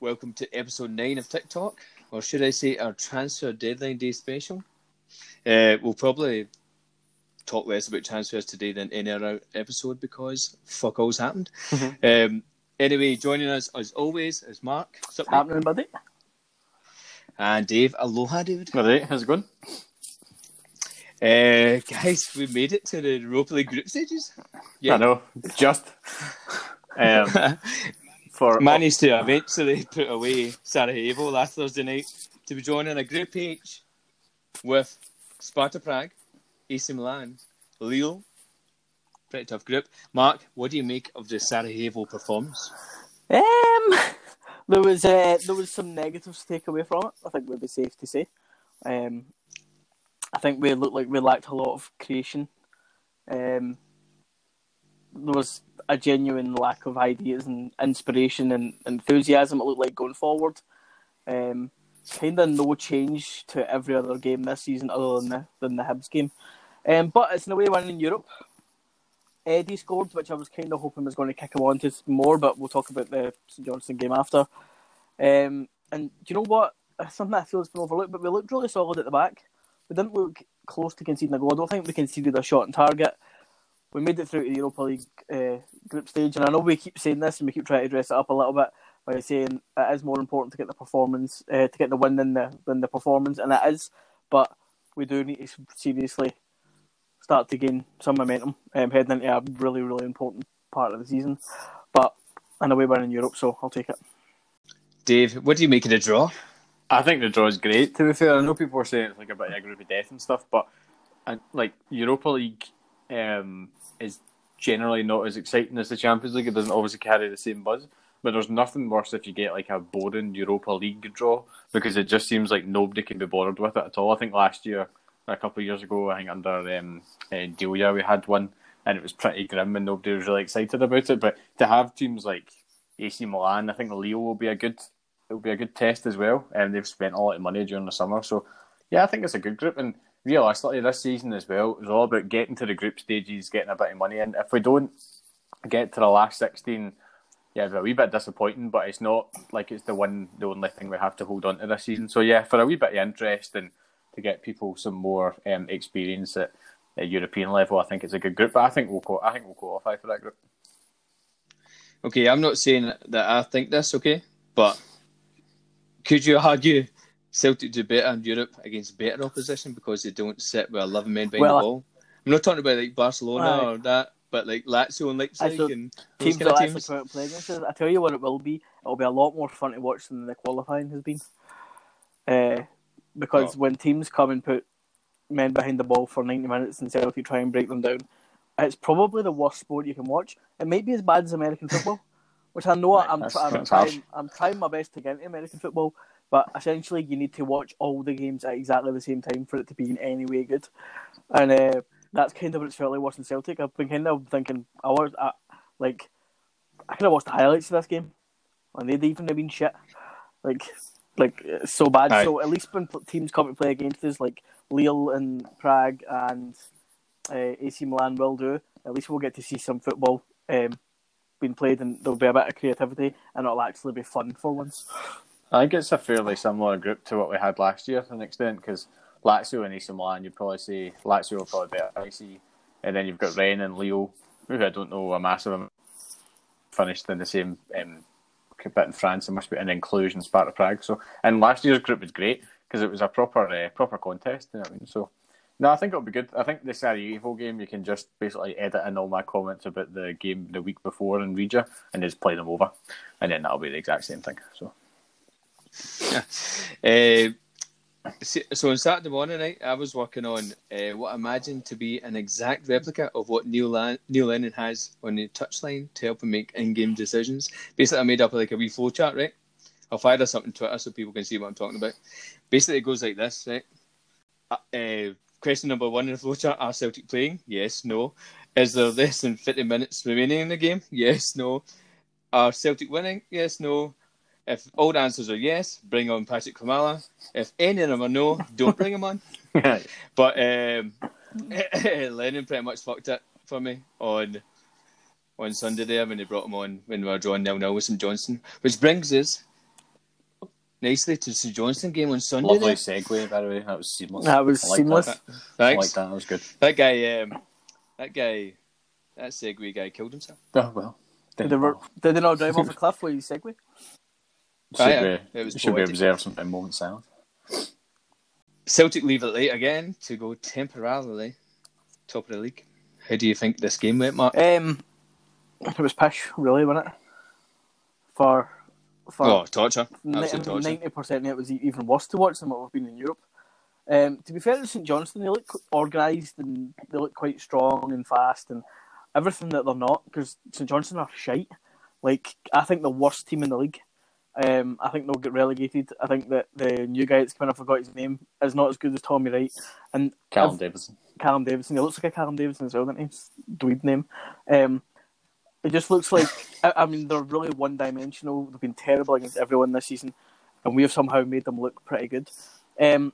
Welcome to episode 9 of TikTok, or should I say our transfer deadline day special. Uh, we'll probably talk less about transfers today than any other episode because fuck all's happened. Um, anyway, joining us as always is Mark. What's happening, buddy? And Dave. Aloha, David. All right, how's it going? Uh, guys, we made it to the Europa League group stages. Yeah. I know, just um, for Managed to eventually put away Sarajevo last Thursday night to be joining a Group H with Sparta Prague, AC Milan, Lille. Pretty tough group. Mark, what do you make of the Sarajevo performance? Um, there was uh, there was some negatives to take away from it. I think would be safe to say. Um, I think we looked like we lacked a lot of creation. Um, there was a genuine lack of ideas and inspiration and enthusiasm. It looked like going forward. Um, kind of no change to every other game this season other than the than the Hibs game. Um, but it's in a way in Europe. Eddie scored, which I was kind of hoping was going to kick him on to more, but we'll talk about the St Johnstone game after. Um, and do you know what? Something I feel has been overlooked, but we looked really solid at the back. We didn't look close to conceding a goal. I don't think we conceded a shot on target. We made it through to the Europa League uh, group stage, and I know we keep saying this and we keep trying to dress it up a little bit by saying it is more important to get the performance, uh, to get the win than the than the performance, and it is. But we do need to seriously start to gain some momentum um, heading into a really, really important part of the season. But in a way, we're in Europe, so I'll take it. Dave, what do you make of the draw? I think the draw is great. To be fair, I know people are saying it's like a bit of a group of death and stuff, but like Europa League um, is generally not as exciting as the Champions League. It doesn't obviously carry the same buzz, but there's nothing worse if you get like a boring Europa League draw because it just seems like nobody can be bothered with it at all. I think last year, a couple of years ago, I think under um, uh, Deila, we had one and it was pretty grim and nobody was really excited about it. But to have teams like AC Milan, I think Lille will be a good it will be a good test as well. And they've spent a lot of money during the summer, so yeah, I think it's a good group. And realistically, this season as well is all about getting to the group stages, getting a bit of money And If we don't get to the last sixteen, yeah, it's a wee bit disappointing. But it's not like it's the one, the only thing we have to hold on to this season. So yeah, for a wee bit of interest and to get people some more um, experience at a European level, I think it's a good group. But I think we'll I think we'll qualify for that group. Okay, I'm not saying that I think this, okay, but could you argue Celtic do better in Europe against better opposition because they don't sit with 11 men behind Well, the ball? I'm not talking about like Barcelona Aye. or that, but like Lazio and Leipzig thought and Teams kind of will actually teams. and play against us. I tell you what, it will be. It'll be a lot more fun to watch than the qualifying has been. Uh, because Oh. when teams come and put men behind the ball for 90 minutes and Celtic try and break them down, it's probably the worst sport you can watch. It might be as bad as American football, which I know Right, I'm, that's- I'm, trying, I'm trying my best to get into American football, but essentially you need to watch all the games at exactly the same time for it to be in any way good. And uh, that's kind of what it's felt like watching Celtic. I've been kind of thinking, I was I, like, I kind of watched the highlights of this game, and they'd even have been shit. Like, like it's so bad. Aye. So at least when teams come to play against us, like Lille and Prague and uh, AC Milan will do, at least we'll get to see some football um, being played, and there'll be a bit of creativity, and it'll actually be fun for once. I think it's a fairly similar group to what we had last year to an extent because Lazio and AC Milan, you'd probably say Lazio will probably better AC, and then you've got Rennes and Lille, who I don't know a massive amount, finished in the same um, bit in France and must be an inclusion in Sparta Prague. So, and last year's group was great because it was a proper uh, proper contest. You know I mean? So, no, I think it'll be good. I think the Sarajevo game you can just basically edit in all my comments about the game the week before in Riga and just play them over, and then that'll be the exact same thing. So. Uh, so on Saturday morning night, I was working on uh, what I imagined to be an exact replica of what Neil, Lan- Neil Lennon has on the touchline to help him make in-game decisions. Basically, I made up like a wee flow chart, right? I'll fire this up on Twitter so people can see what I'm talking about. Basically, it goes like this, right? Uh, uh, question number one in the flowchart: Are Celtic playing? Yes, no. Is there less than 50 minutes remaining in the game? Yes, no. Are Celtic winning? Yes, no. If all the answers are yes, bring on Patryk Klimala. If any of them are no, don't bring him on. But um, Lennon pretty much fucked it for me on on Sunday there when they brought him on when we were drawing nil nil with St Johnstone, which brings us nicely to the St Johnstone game on Sunday. Lovely there. segue, by the way. That was seamless. That was I seamless. That. I like Thanks. that. That was good. That guy, um, that guy, that Segway guy killed himself. Oh well. Did they, wor- did they not drive off a cliff with his Segway? Should, Ah, yeah. we, It was should we poetic. observe some a moment silence? Celtic leave it late again to go temporarily top of the league. How do you think this game went, Mark? Um, it was pish, really, wasn't it? For for Oh, torture. Ninety percent of it was even worse to watch than what we've been in Europe. Um, to be fair to St Johnstone, they look organised and they look quite strong and fast and everything that they're not because St Johnstone are shite. Like I think the worst team in the league. Um, I think they'll get relegated. I think that the new guy that's coming, I forgot his name, is not as good as Tommy Wright. And Callum I've- Davidson. Callum Davidson. He looks like a Callum Davidson as well, doesn't he? Dweeb name. Um, it just looks like I, I mean they're really one dimensional. They've been terrible against everyone this season, and we have somehow made them look pretty good. Um,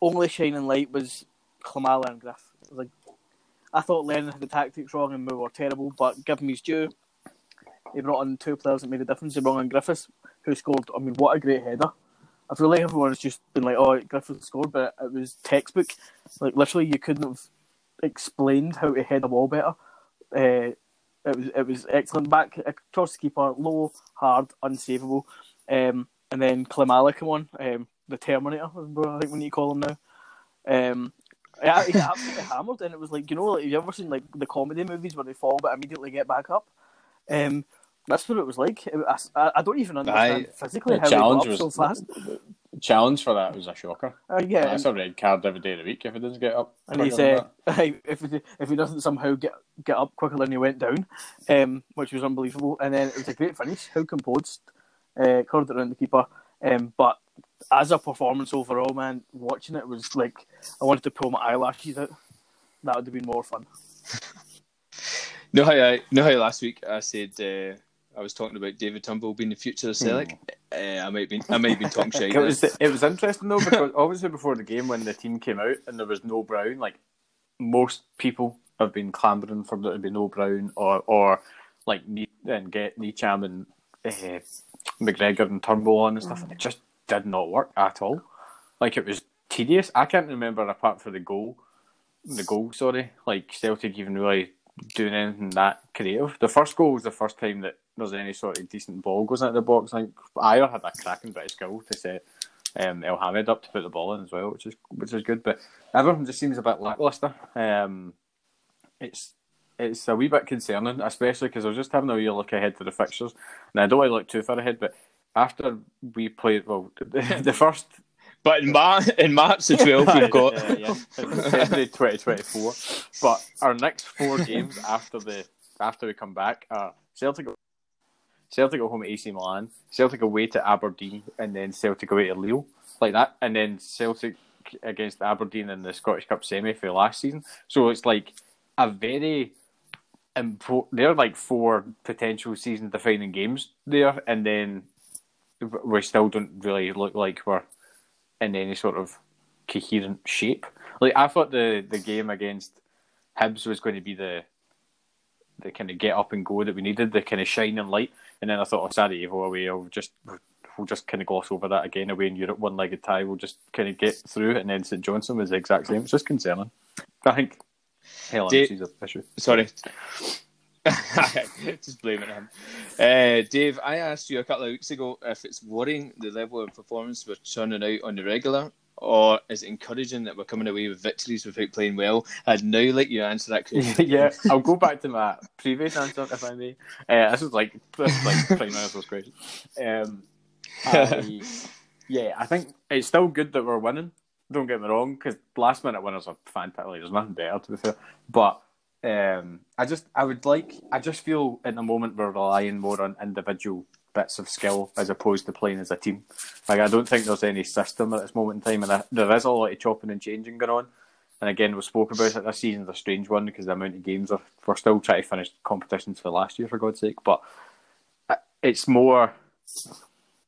only shining light was Klimala and Griff. Like I thought Lennon had the tactics wrong and we were terrible, but give him his due. He brought in two players that made a difference. He brought in Griffiths, who scored. I mean, what a great header! I feel like everyone's just been like, "Oh, Griffiths scored," but it was textbook. Like literally, you couldn't have explained how to head a ball better. Uh, it was it was excellent. Back across the keeper, low, hard, unsavable. Um, and then Klimala come on, um, the Terminator, I think we need to call him now. Um, yeah, he absolutely hammered, and it was like you know, like have you ever seen like the comedy movies where they fall but immediately get back up? Um, that's what it was like. I, I don't even understand Aye. physically how got challenge up was so fast. The challenge for that was a shocker. Uh, yeah, That's a red card every day of the week if it doesn't get up. And he's than uh, if he, if he doesn't somehow get get up quicker than he went down, um, which was unbelievable. And then it was a great finish, how composed, uh, curved it around the keeper. Um, but as a performance overall, man, watching it was like I wanted to pull my eyelashes out. That would have been more fun. no, how I know how last week I said uh, I was talking about David Turnbull being the future of Celtic. Uh, I might be I might be talking shit. It was it was interesting though because obviously before the game when the team came out and there was no Brown, like most people have been clamouring for there to be no Brown or or like and get Ntcham and uh, McGregor and Turnbull on and stuff. And it just did not work at all. Like it was tedious. I can't remember apart from the goal, the goal. Sorry, like Celtic even really doing anything that creative. The first goal was the first time that there's any sort of decent ball goes into the box. I think Ayer had a cracking bit of skill to set um, Elhamed up to put the ball in as well, which is which is good. But everything just seems a bit lackluster. Um, it's it's a wee bit concerning, especially because I was just having a wee look ahead to the fixtures, and I don't want to look too far ahead, but after we played, well, the, the first But in, Mar- in March the 12th, we've got. yeah, February twenty four. But our next four games after the after we come back are Celtic, Celtic at home at AC Milan, Celtic away to Aberdeen, and then Celtic away to Lille, like that, and then Celtic against Aberdeen in the Scottish Cup semi for last season. So it's like a very impo- they're like four potential season defining games there, and then we still don't really look like we're in any sort of coherent shape. Like I thought the the game against Hibs was going to be the the kind of get up and go that we needed, the kind of shining light. And then I thought, oh, Sarajevo away, I'll just we'll just kind of gloss over that again away in Europe, one legged tie. We'll just kind of get through. And then St Johnstone was the exact same. It's just concerning. I think hell, Da- is an issue. Sorry. Just blaming him. Uh, Dave, I asked you a couple of weeks ago if it's worrying the level of performance we're churning out on the regular, or is it encouraging that we're coming away with victories without playing well? I'd now like you answer that question. yeah, I'll go back to my previous answer if I may. Uh, this is like this is like Prime Minister's question. Um, I, yeah, I think it's still good that we're winning. Don't get me wrong, because last minute winners are fantastic. There's nothing better to be fair, but um, I just I would like I just feel at the moment we're relying more on individual bits of skill as opposed to playing as a team. Like I don't think there's any system at this moment in time, and there is a lot of chopping and changing going on. And again, we spoke about it. This season's a strange one because the amount of games are. We're still trying to finish competitions for last year, for God's sake. But uh, it's more.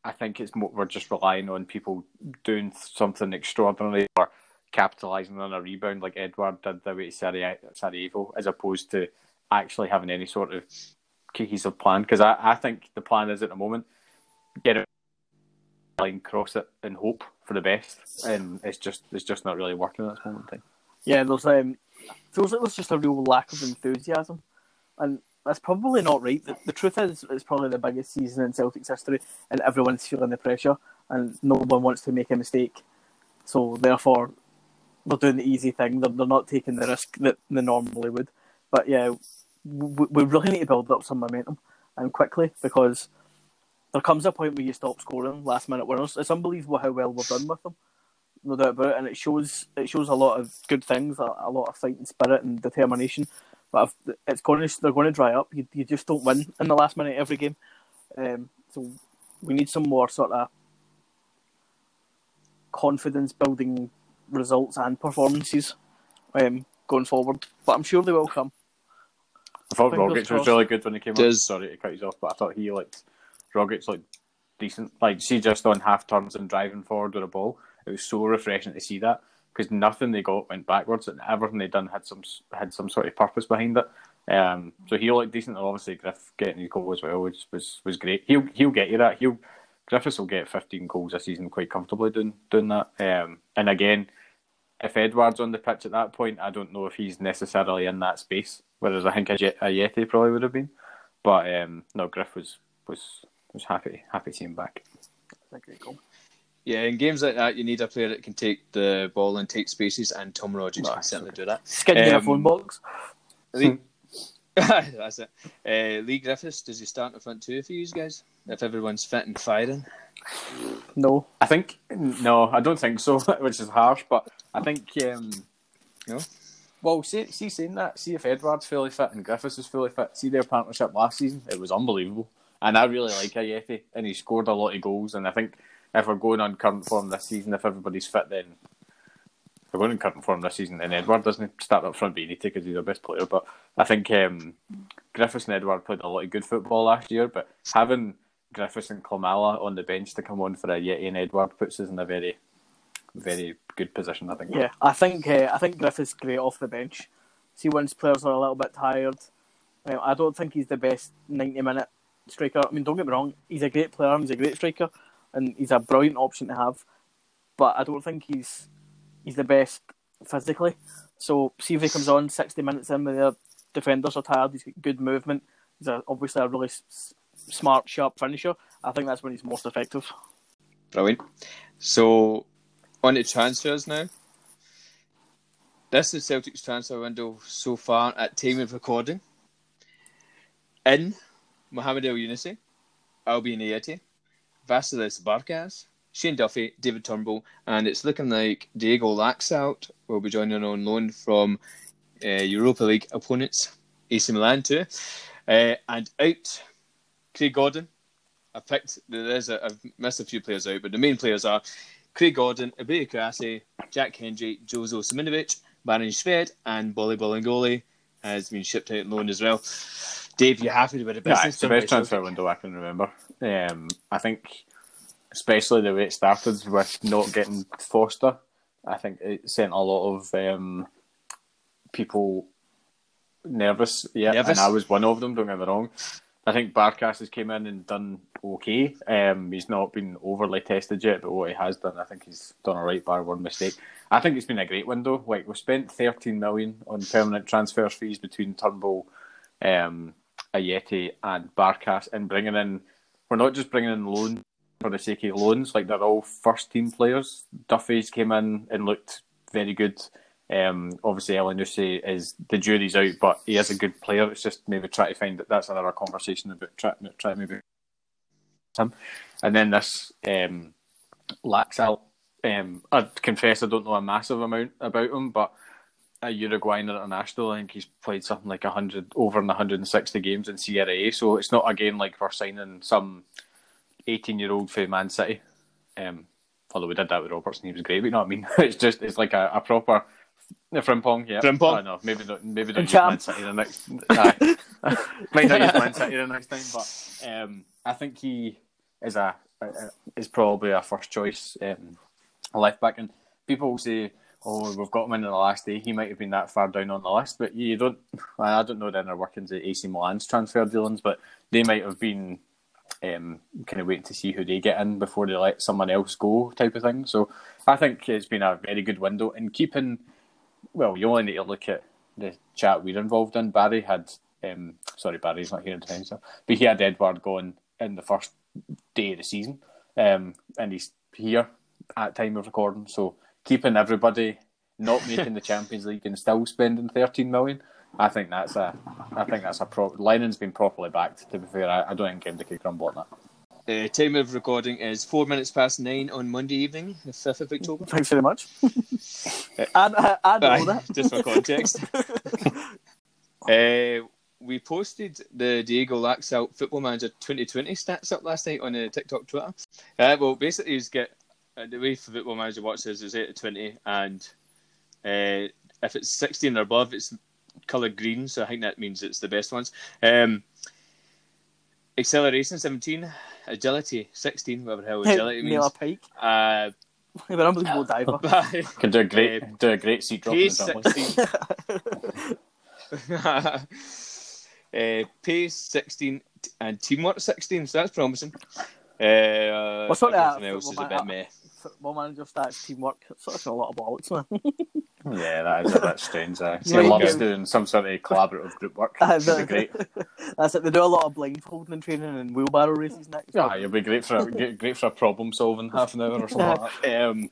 I think it's more. We're just relying on people doing something extraordinary or capitalising on a rebound like Edouard did the way to Sarajevo, as opposed to actually having any sort of cohesive plan. Because I, I think the plan is at the moment get it line, cross it, and hope for the best, and it's just it's just not really working at this moment in time. Yeah, there's um, feels like there's just a real lack of enthusiasm, and that's probably not right. The, the truth is, it's probably the biggest season in Celtic's history, and everyone's feeling the pressure, and no one wants to make a mistake. So therefore, they're doing the easy thing. They're, they're not taking the risk that they normally would. But yeah, we, really need to build up some momentum and quickly because there comes a point where you stop scoring last minute winners. It's unbelievable how well we've done with them, no doubt about it. And it shows it shows a lot of good things, a, a lot of fighting spirit and determination. But if it's going to, they're going to dry up. You, you just don't win in the last minute every game. Um, so we need some more sort of confidence building results and performances um, going forward. But I'm sure they will come. I thought Fingers Rogic was really good when he came Does- on. Sorry to cut you off, but I thought he looked Rogic looked decent. Like see just on half turns and driving forward with a ball. It was so refreshing to see that because nothing they got went backwards and everything they done had some had some sort of purpose behind it. Um, so he looked decent. And obviously, Griff getting his goal as well, which was was great. He'll he'll get you that. He'll Griffiths will get 15 goals this season quite comfortably doing doing that. Um, and again, if Edouard's on the pitch at that point, I don't know if he's necessarily in that space. Whereas I think a, Ye- a Yeti probably would have been. But um, no, Griff was was was happy happy to see him back. That's a great goal. Yeah, in games like that, you need a player that can take the ball and take spaces, and Tom Rogic can Nice. certainly do that. Skin in Um, phone box. Lee, that's it. Uh, Leigh Griffiths, does he start in the front two for you guys? If everyone's fit and firing, No. I think no, I don't think so, which is harsh. But I think um, No? Well, see, see, saying that, see if Edouard's fully fit and Griffiths is fully fit. See their partnership last season; it was unbelievable. And I really like Ajeti, and he scored a lot of goals. And I think if we're going on current form this season, if everybody's fit, then we're going on current form this season, then Edouard doesn't start up front, but he because he's our best player. But I think um, Griffiths and Edouard played a lot of good football last year, but having Griffiths and Klimala on the bench to come on for a and Edouard puts us in a very, very good position. I think. Yeah, I think uh, I think Griffith's great off the bench. See, once players are a little bit tired, um, I don't think he's the best ninety minute striker. I mean, don't get me wrong, he's a great player, he's a great striker, and he's a brilliant option to have. But I don't think he's he's the best physically. So see if he comes on sixty minutes in when the defenders are tired. He's got good movement. He's a, obviously a really s- smart, sharp finisher. I think that's when he's most effective. brilliant. So, on to transfers now. This is Celtic's transfer window so far at time of recording. In Mohamed El Younisi, Albian Ajeti, Vasilis Barkas, Shane Duffy, David Turnbull, and it's looking like Diego Laxalt will be joining on loan from uh, Europa League opponents, AC Milan too. Uh, and out, Craig Gordon. I picked, there's a, I've missed a few players out, but the main players are Craig Gordon, Kouassi, Jack Hendry, Jozo Simunovic, Baron Shved, and Boli Bolingoli has been shipped out on loan as well. Dave, you happy with the Yeah, business? it's the best transfer window I can remember. Um, I think, especially the way it started with not getting Foster, I think it sent a lot of um, people nervous. Yeah, Nervous. and I was one of them. Don't get me wrong. I think Barkas has came in and done okay. Um, he's not been overly tested yet, but what he has done, I think he's done all right, bar one mistake. I think it's been a great window. Like we spent 13 million on permanent transfer fees between Turnbull, um, Ajeti, and Barkas, and bringing in. We're not just bringing in loans for the sake of loans. Like they're all first team players. Duffy's came in and looked very good. Um, obviously, Elyounoussi is the jury's out, but he is a good player. It's just maybe try to find that that's another conversation about try, try maybe him. And then this um, Laxalt. Um, I confess I don't know a massive amount about him, but a Uruguayan international. I think he's played something like hundred over in 160 games in Serie A. So it's not again like we're signing some 18 year old for Man City. Um, although we did that with Robertson, he was great. But you know what I mean? It's just it's like a, a proper the Frimpong. Yeah, Frimpong. I know. Maybe don't maybe don't And use Man Champ. City the next. Aye. Might not use Man City the next time, but um, I think he is a, a is probably a first choice um, left back. And people will say, oh, we've got him in on the last day. He might have been that far down on the list, but you don't. I don't know the inner workings of AC Milan's transfer dealings, but they might have been um, kind of waiting to see who they get in before they let someone else go, type of thing. So I think it's been a very good window in keeping. Well, you only need to look at the chat we're involved in. Barry had, um, sorry, Barry's not here in time, so, but he had Edouard going in the first day of the season, um, and he's here at time of recording. So keeping everybody not making the Champions League and still spending 13 million. I think that's a, I think that's a pro. Lennon's been properly backed. To be fair, I, I don't think MD could grumble on that. The time of recording is four minutes past nine on Monday evening, the fifth of October. Thanks very much. and I, I know Aye, that. just for context. uh, we posted the Diego Laxalt Football Manager 2020 stats up last night on the TikTok Twitter. Uh, well, basically, you get uh, the way Football Manager watches is is 8 to 20, and uh, if it's 16 or above, it's coloured green, so I think that means it's the best ones. Um, acceleration 17, agility 16, whatever the hell agility Nail means. a pike. Uh, You're an unbelievable diver. Can do a great, Uh, do a great seat drop. in pace the 16. uh, pace 16 and teamwork 16, so that's promising. Uh, What sort of- everything else is a well, bit meh. Football manager stats, teamwork. It's sort of a lot of bollocks, man. Yeah, that is a bit strange. Uh, Yeah, loves doing some sort of collaborative group work. It'd be great. That's it. They do a lot of blindfolding and training and wheelbarrow races next. Yeah, you'll be great for a, great great for a problem solving half an hour or something like that. Um,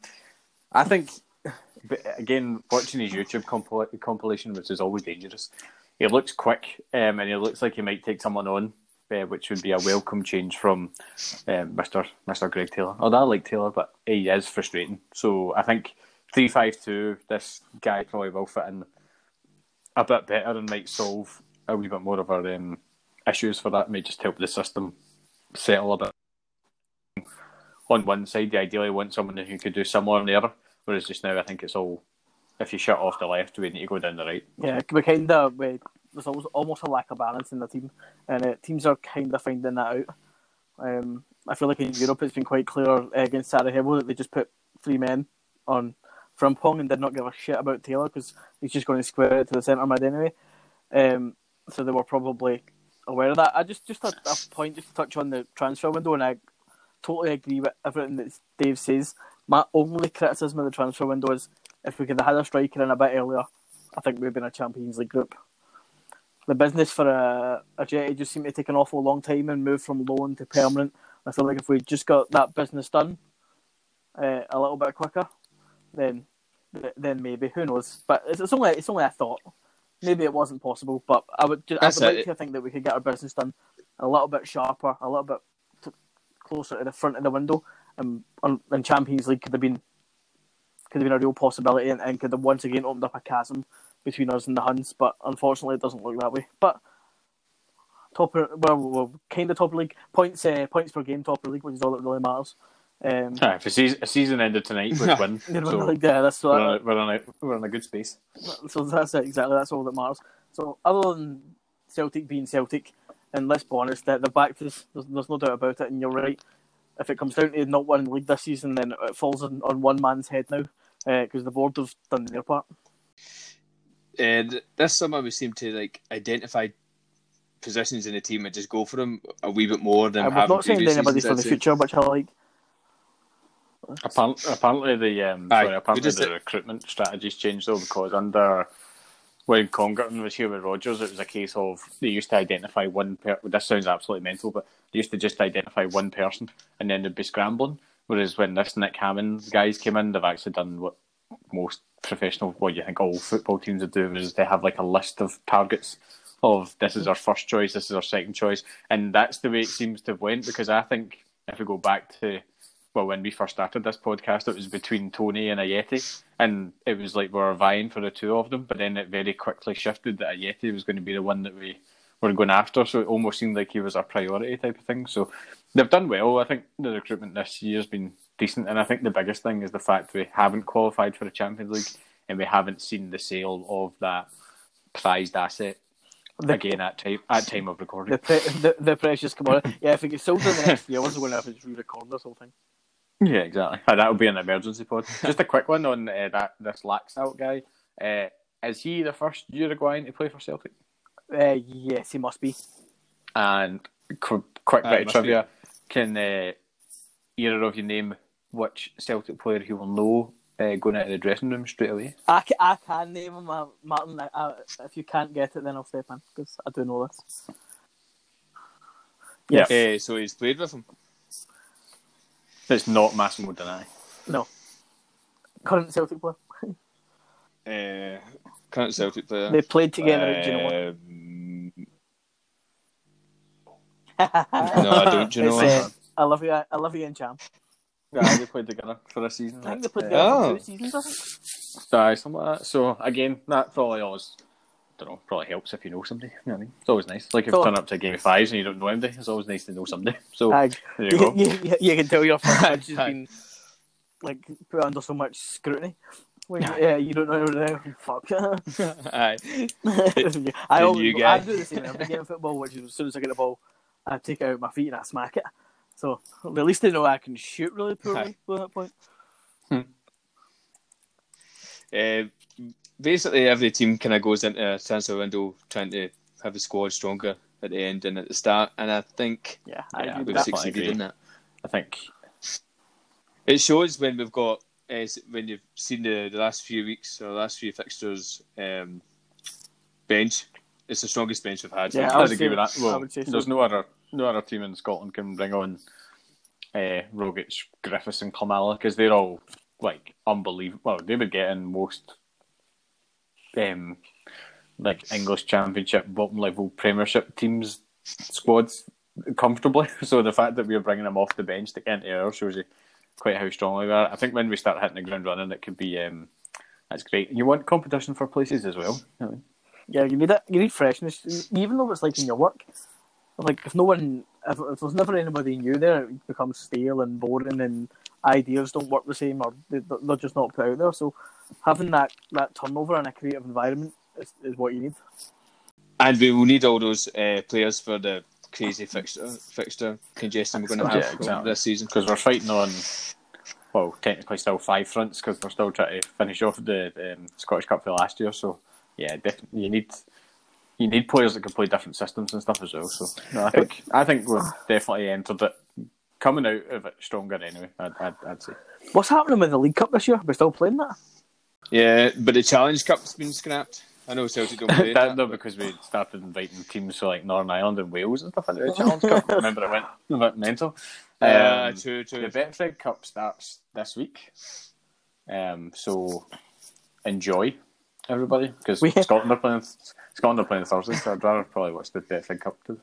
I think, again, watching his YouTube compil- compilation, which is always dangerous, he looks quick um, and he looks like he might take someone on, uh, which would be a welcome change from um, Mr. Mr. Greg Taylor. Although I like Taylor, but he is frustrating. So I think three five two. This guy probably will fit in a bit better and might solve a wee bit more of our um, issues for that. Might just help the system settle a bit on one side. You ideally want someone who could do similar on the other. Whereas just now, I think it's all if you shut off the left, we need to go down the right. Yeah, we kind of we, there's always, almost a lack of balance in the team, and uh, teams are kind of finding that out. Um, I feel like in Europe it's been quite clear against Sarajevo that they just put three men on Frimpong and did not give a shit about Taylor because he's just going to square it to the centre mid anyway. Um, so they were probably aware of that. I just just a, a point just to touch on the transfer window, and I totally agree with everything that Dave says. My only criticism of the transfer window is if we could have had a striker in a bit earlier, I think we'd been a Champions League group. The business for a, Ajeti just seemed to take an awful long time and move from loan to permanent. I feel like if we just got that business done uh, a little bit quicker, then then maybe who knows. But it's, it's only it's only a thought. Maybe it wasn't possible, but I would I would like it. to think that we could get our business done a little bit sharper, a little bit t- closer to the front of the window, and and, and Champions League could have been could have been a real possibility, and, and could have once again opened up a chasm between us and the Huns. But unfortunately, it doesn't look that way. But top well, we're kind of top of league points uh, points per game top of league, which is all that really matters. Um, Aye, if a season, a season ended tonight, we'd win. so like, yeah, that's we're, what, on a, we're, on a, we're on a good space. so that's it exactly. That's all that matters. So other than Celtic being Celtic, and let's be honest, that the back to this, there's, there's no doubt about it. And you're right. If it comes down to not winning the league this season, then it falls on, on one man's head now because the board have done their part. Uh, th- this summer we seem to like identify positions in the team and just go for them a wee bit more than And we've not signed previous anybody seasons, for the future, which I like. Apparently, apparently the um, Aye, sorry, apparently just- the recruitment strategies changed though because under when Congerton was here with Rodgers, it was a case of they used to identify one. Per- this sounds absolutely mental, but they used to just identify one person and then they'd be scrambling. Whereas when this Nick Hammond guys came in, they've actually done what most professional, what you think all football teams would do, is they have like a list of targets of this is our first choice, this is our second choice, and that's the way it seems to have went. Because I think if we go back to well, when we first started this podcast, it was between Tony and Ajeti, and it was like we were vying for the two of them. But then it very quickly shifted that Ajeti was going to be the one that we were going after. So it almost seemed like he was our priority type of thing. So they've done well. I think the recruitment this year has been decent, and I think the biggest thing is the fact we haven't qualified for the Champions League and we haven't seen the sale of that prized asset The, again at time at time of recording. the, pre- the, the precious commodity. Yeah, if it gets sold in the next year, what's going to happen? Just re-record this whole thing. Yeah, exactly. Uh, That'll be an emergency pod. Just a quick one on uh, that this Laxalt guy. Uh, is he the first Uruguayan to play for Celtic? Uh, yes, he must be. And qu- quick Aye, bit of must be. trivia: Can uh, either of you name which Celtic player he will know uh, going of the dressing room straight away? I can, I can name him, uh, Martin. I, I, if you can't get it, then I'll step in because I do know this. Yeah. Yes. Eh, so he's played with him. It's not Massimo Donati. No. Current Celtic player. Uh, current Celtic player. They played together at Genoa. Um, no, I don't. Do you know what? uh, I love you. I love you and Jam. Yeah, they played together for a season. I think they played together Oh. for two oh. seasons. I think. Aye, something like that. So again, that probably always, I don't know, probably helps if you know somebody. You know what I mean? It's always nice. Like if So- you turn up to a game of fives and you don't know anybody, it's always nice to know somebody. So Aye. there you you, go. you, you, you can tell your first match has been like put under so much scrutiny. When yeah, you don't know anything. Fuck. Aye. I always you I do the same in every game of football, which is as soon as I get the ball, I take it out with my feet and I smack it. So at least they know I can shoot really poorly Aye. at that point. Uh, basically, every team kind of goes into a transfer window trying to have the squad stronger at the end and at the start, and I think Yeah, I Yeah, agree we've with that. definitely succeeded agree. in that. I think It shows when we've got uh, when you've seen the, the last few weeks or the last few fixtures um, bench. It's the strongest bench we've had. Yeah, I I would would agree with that. Well, I would say so. there's no other no other team in Scotland can bring on uh, Rogic, Griffiths, and Klimala because they're all like unbelievable. Well, they would get in most um, like English Championship bottom level Premiership teams squads comfortably. So the fact that we're bringing them off the bench to get into ours shows you quite how strong we are. I think when we start hitting the ground running, it could be um, that's great. You want competition for places as well. Yeah, you need it. You need freshness, even though it's like in your work. Like if no one, if, if there's never anybody new there, it becomes stale and boring, and ideas don't work the same, or they, they're just not put out there. So having that that turnover in a creative environment is, is what you need. And we will need all those uh, players for the crazy fixture fixture congestion we're going to have Yeah, exactly. this season. because we're fighting on, well, technically still five fronts because we're still trying to finish off the um, Scottish Cup for last year. So yeah, definitely you need you need players that can play different systems and stuff as well. So no, I think I think we've definitely entered it, coming out of it stronger anyway. I'd, I'd, I'd say. What's happening with the League Cup this year? We're still playing that. Yeah, but the Challenge Cup's been scrapped. I know Celtic don't play that, that. no, because we started inviting teams to like Northern Ireland and Wales and stuff into the Challenge Cup. Remember, it went a bit mental. Uh, Um, true, true. The Betfred Cup starts this week, um, so enjoy everybody because We- Scotland are playing. Scotland are playing Thursday, so I'd rather probably watch the Betfred Cup. Too.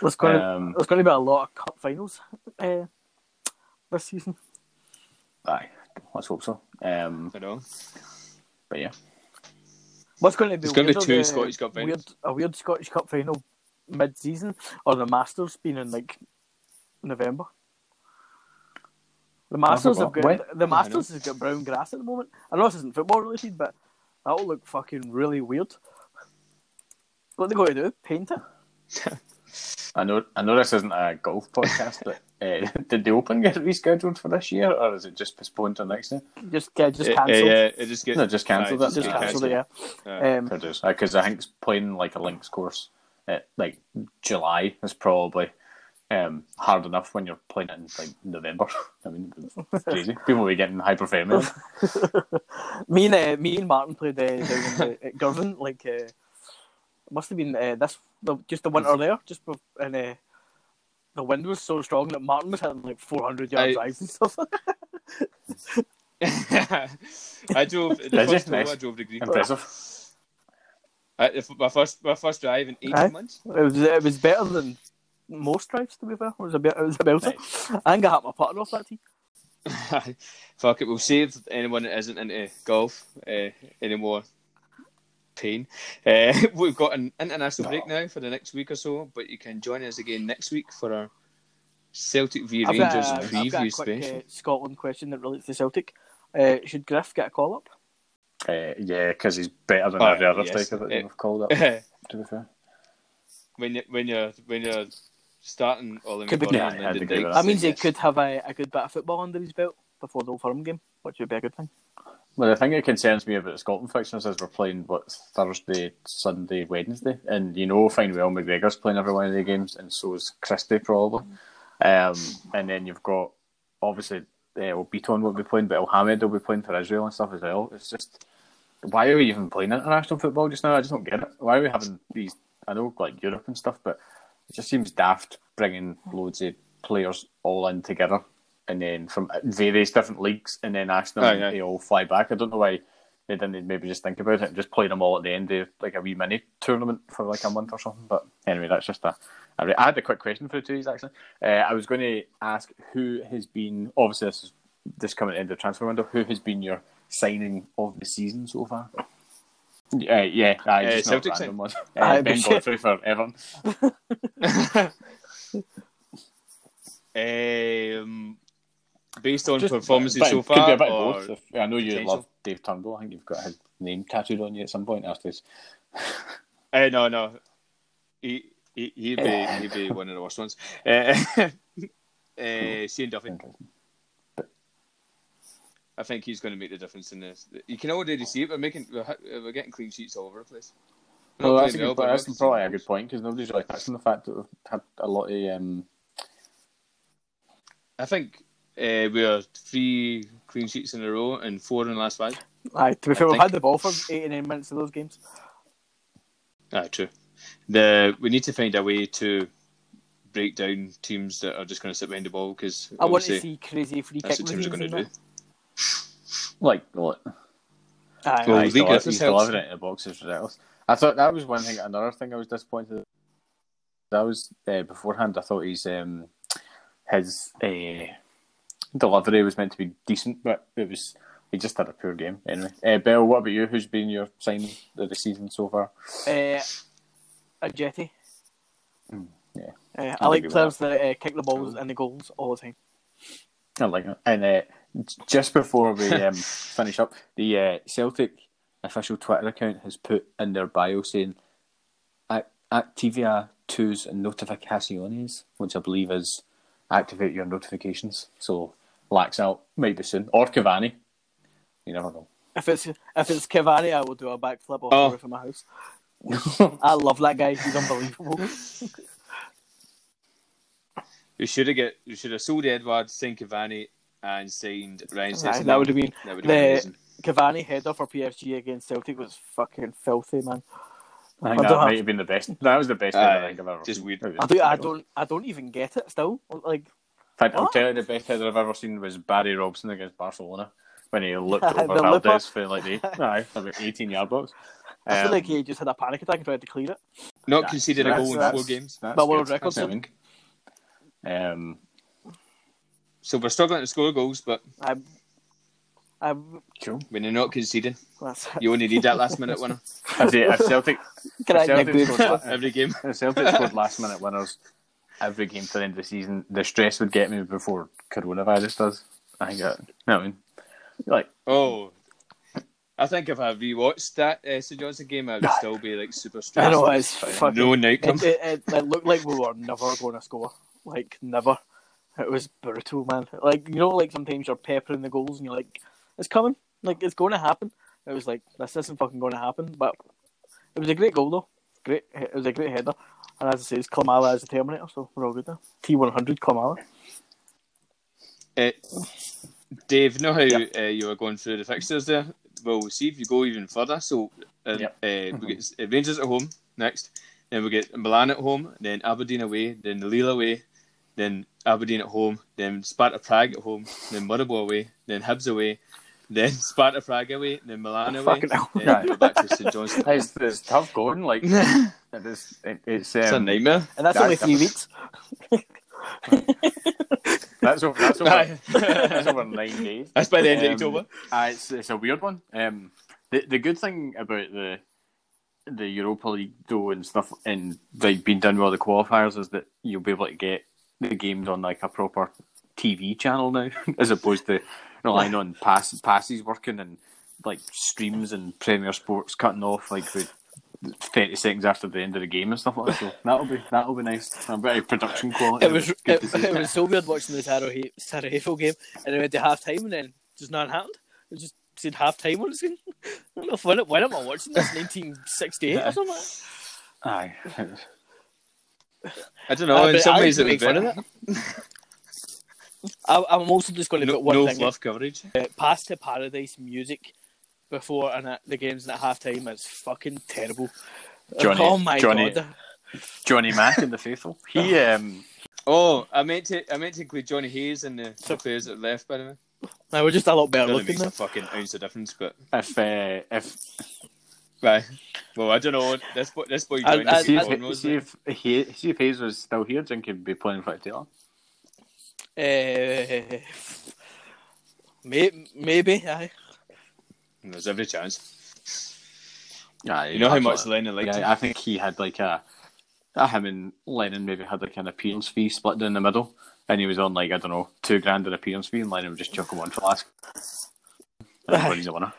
There's going to Um, there's going to be a lot of cup finals uh, this season. aye, let's hope so. Um, I know. but yeah, What's going to be There's gonna be two the Scottish Cup finals. Weird, a weird Scottish Cup final mid-season, or the Masters being in like November. The Masters have got When? the Masters has got brown grass at the moment. I know this isn't football related, but that'll look fucking really weird. What they got to do? Paint it? I know. I know this isn't a golf podcast, but uh, did the Open get rescheduled for this year, or is it just postponed to next year? Just yeah, just Uh, cancelled. yeah, it just gets No, just cancelled aye, it. Just Yeah, cancelled it. Yeah. Aye. Um, Because I think it's playing like a links course at like July is probably um, hard enough when you're playing it in like November. I mean, it's crazy. People will be getting hyperthermia. me and uh, me and Martin played uh, down in the, at Girvan. Like, uh, must have been uh, this just the winter there. Just bef- and uh, the wind was so strong that Martin was hitting like 400 yard I- drives and stuff. I drove the Did first hole, Nice. I drove the green. Impressive. I, if- my first my first drive in eighteen Aye. months. it was it was better than most drives. To be fair, it was a bit it was a belter. I think I hit my putter off that tee. Fuck it, we'll save anyone that isn't into golf uh, anymore pain. Uh, we've got an international break now for the next week or so, but you can join us again next week for our Celtic v I've got, Rangers a, I've got a preview quick special. uh, Scotland question that relates to Celtic. Uh, should Griff get a call up? Uh, yeah, because he's better than Oh, every other yes. striker that Eh. they've called up. To be fair, when you when you're when you're starting all the Could be- Yeah, and I'd Lyndon agree with Dykes, that. That means he yes. could have a, a good bit of football under his belt before the Old Firm game, which would be a good thing. Well, the thing that concerns me about the Scotland fixtures is we're playing what Thursday, Sunday, Wednesday, and you know fine well McGregor's playing every one of the games, and so is Christie probably. Um, and then you've got obviously uh, well, Beaton will be playing, but Elhamed will be playing for Israel and stuff as well. It's just why are we even playing international football just now? I just don't get it. Why are we having these? I know like Europe and stuff, but it just seems daft bringing loads of players all in together and then from various different leagues and then asking them aye. to all fly back. I don't know why they didn't maybe just think about it and just play them all at the end of like a wee mini tournament for like a month or something. But anyway, that's just a. I had a quick question for the two of you, actually. Uh, I was going to ask who has been obviously this is this coming into the transfer window. Who has been your signing of the season so far? Yeah, yeah, aye, Uh, just not Celtic random one. Aye, Uh, but ben shit. Godfrey for Everton. um, based on Just performances bit- so could be a far, bit of or both. If- I know you potential? love Dave Turnbull. I think you've got his name tattooed on you at some point after this. Uh, no, no. He, he, he'd, be, he'd be one of the worst ones. Uh, uh, Shane Duffy. I think he's going to make the difference in this. You can already see it. We're making, we're, we're getting clean sheets all over the place. We're Well, that's, a good, that's probably a good point because nobody's really touched on the fact that we've had a lot of. Um, I think uh, we are three clean sheets in a row and four in the last five. Aye, to be fair, we've think- had the ball for eight and nine minutes of those games. Ah, true. The we need to find a way to break down teams that are just going to sit behind the ball because I want to see crazy free that's kick what teams are going to do. that. Like, what? Aye, Well, aye. he's still, he's still having it in the box is ridiculous. I thought that was one thing. Another thing I was disappointed. That was uh, beforehand. I thought he's um, his uh, delivery was meant to be decent, but it was he just had a poor game. Anyway, uh, Bell, what about you? Who's been your signing of the season so far? Uh, Ajeti. yeah. Uh, I I'll like give you players that uh, kick the balls and the goals all the time. I like it. And uh, just before we um, finish up, the uh, Celtic official Twitter account has put in their bio saying "Ac- Activia tus notificaciones, which I believe is activate your notifications. So Laxalt might be soon, or Cavani. You never know. If it's if it's Cavani, I will do a backflip off Oh. the roof of my house. I love that guy. He's unbelievable. You should have get we should have sold Edwards, signed Cavani, and signed Ryan Aye, Sessegnon. that would have been that would have been the amazing. Cavani header for PSG against Celtic was fucking filthy, man. I think I that don't might have- have been the best. That was the best Aye, header I think I've ever just seen. weird. I do, I don't. I don't even get it. Still, like In fact, I'll What? tell you the best header I've ever seen was Barry Robson against Barcelona when he looked The over looper. Valdés for like the aye, about 18 yard box. I feel Um, like he just had a panic attack and tried to clear it. Not That's- conceded a goal in four games. That's But world good. record, That's something. Um, So we're struggling to score goals, but I'm. I'm. cool. when you're not conceding, you only need that last minute winner I say, if Celtic, Can I Celtic get scored la- every game. if Celtic scored last minute winners every game for the end of the season, the stress would get me before coronavirus does. I think that. No, I mean, like Oh, I think if I rewatched that uh, St Johnstone game, I would still be like super stressed. I know it's fucking. No outcome. It, it, it, it looked like we were never going to score. Like never. It was brutal, man. Like you know, like sometimes you're peppering the goals and you're like, "It's coming. Like it's going to happen." It was like this isn't fucking going to happen. But it was a great goal though. Great. It was a great header. And as I say, it's Klimala as a Terminator, so we're all good there. T100 Klimala. Uh, Dave, know how Yep. uh, you were going through the fixtures there? Well, we'll see if you go even further. So uh, Yep. uh, we get uh, Rangers at home next, then we get Milan at home, then Aberdeen away, then Lille away, then Aberdeen at home, then Sparta Prague at home, then Motherwell away, then Hibs away, then Sparta Prague away, then Milan away, Fucking hell. then go back to St John's. it's, it's tough going. Like it's it is, it, it's a um, nightmare. And that's That- only that three weeks. that's over. That's over. That's over nine days. That's by the end of Um, October. Uh, it's, it's a weird one. Um, the the good thing about the the Europa League though and stuff and like being done with all the qualifiers is that you'll be able to get the games on like a proper TV channel now, as opposed to relying on pass passes working and like streams and Premier Sports cutting off like with thirty seconds after the end of the game and stuff like that. So that'll be that'll be nice. A bit of production quality. It was it, it was so weird watching the Sarajevo, Sarajevo game, and then went to half time, and then just not happened. It just said half time on the screen. I don't know if, when, when am I watching this? 1968 or something? Aye. I don't know. Uh, in some I ways, it make was fun of better. it. I, I'm also just going to No, put one no thing. fluff coverage. Uh, Pass to Paradise music before and at the games and at half time is fucking terrible. Johnny- oh my Johnny- god. Johnny Mack and the faithful. He um Oh, I meant to. I meant to include Jonny Hayes and the, the players that left. By the way, Now we're just a lot better really looking makes a fucking ounce of difference. But if uh, if right, well, I don't know. This boy, this boy I- joined I- us. see I- God if, knows see if he see if Hayes was still here, do you think he'd be playing for Taylor? Uh, may, maybe, aye. There's every chance. Yeah, You know how much Lennon liked him. I think he had like a, uh, him and Lennon maybe had like an appearance fee split down the middle, and he was on like I don't know two grand an appearance fee, and Lennon would just chuck him one for last. Everybody's a winner.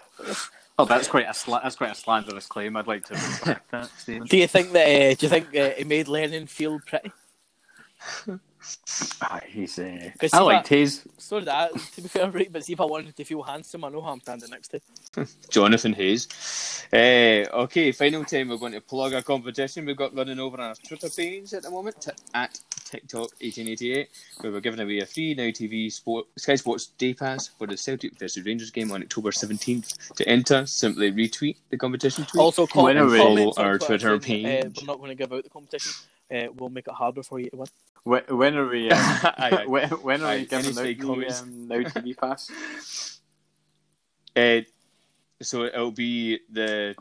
Oh, that's quite a sla- that's quite a slanderous claim. I'd like to retract that statement. Do you think that? Uh, do you think uh, it made Lennon feel pretty? Ah, he's. Uh, 'Cause I see liked that- his. So did I, to be fair, right? But see if I wanted to feel handsome, I know who I'm standing next to. Jonathan Hayes. Uh, okay, final time we're going to plug a competition we've got running over on our Twitter page at the moment t- at TikTok1888, where we're giving away a free Now TV Sport, Sky Sports Day Pass for the Celtic versus Rangers game on October 17th. To enter, simply retweet the competition tweet. Also, com- When are we- comments Follow on our Twitter saying, Uh, page. we're not going to give out the competition. Uh, we'll make it harder for you to win. When, when are we? Um, Aye, aye. when, when are Aye, we giving out the comments? um, Now TV pass? Uh, so it'll be the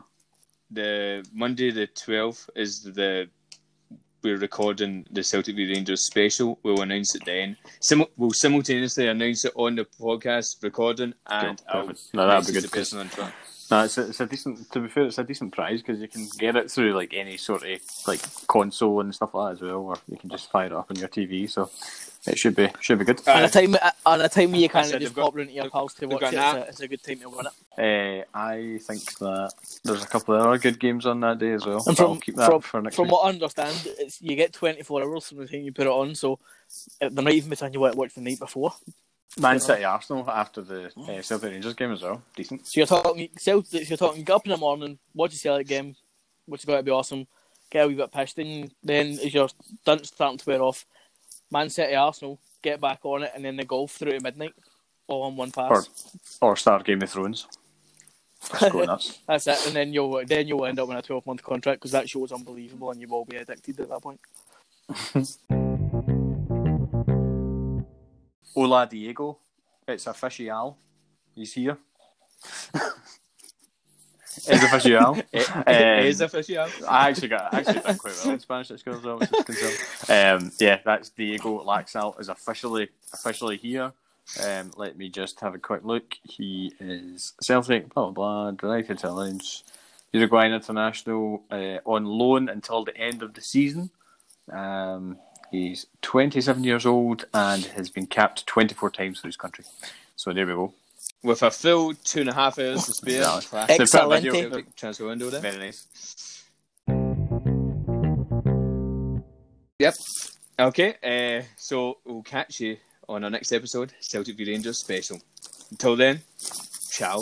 the Monday the twelfth is the we're recording the Celtic v Rangers special. We'll announce it then. Sim- we'll simultaneously announce it on the podcast recording, and Cool, I'll. No, that'd be good, the person on Twitter. No, it's a, it's a decent. To be fair, it's a decent prize because you can get it through like any sort of like console and stuff like that as well, or you can just fire it up on your TV. So it should be should be good. Aye. And a time, and a time you kind of just pop round to your they've- pals to watch it. It's a, it's a good time to win it. Uh, I think that there's a couple of other good games on that day as well. And but I'll from keep that from, for next from week. what I understand, it's you get 24 hours from the time you put it on, so uh, there might even be time you want to watch the night before. Man City Arsenal after the uh, Celtic Rangers game as well. Decent. So you're talking Celtics, you're talking get up in the morning, watch the Celtic game, which is going to be awesome. Get a wee bit pissed, then then as you're done starting to wear off, Man City Arsenal, get back on it, and then the golf through to midnight, all on one pass. Or or start Game of Thrones. Nuts. That's it, and then you'll then you'll end up in a 12 month contract because that show is unbelievable, and you will be addicted at that point. Ola Diego. It's official. He's here. it's official. It is official. I actually got I actually done quite well in Spanish at school as well. Um, yeah, that's Diego Laxalt is officially officially here. Um, let me just have a quick look. He is Celtic, blah blah blah, United Challenge, Uruguayan international uh, on loan until the end of the season. Um, he's 27 years old and has been capped 24 times for his country. So there we go. With a full two and a half hours to spare. Yeah. Class. They put a Excellent. transfer window there. Very nice. Yep. Okay, uh, so we'll catch you on our next episode, Celtic v Rangers special. Until then, ciao.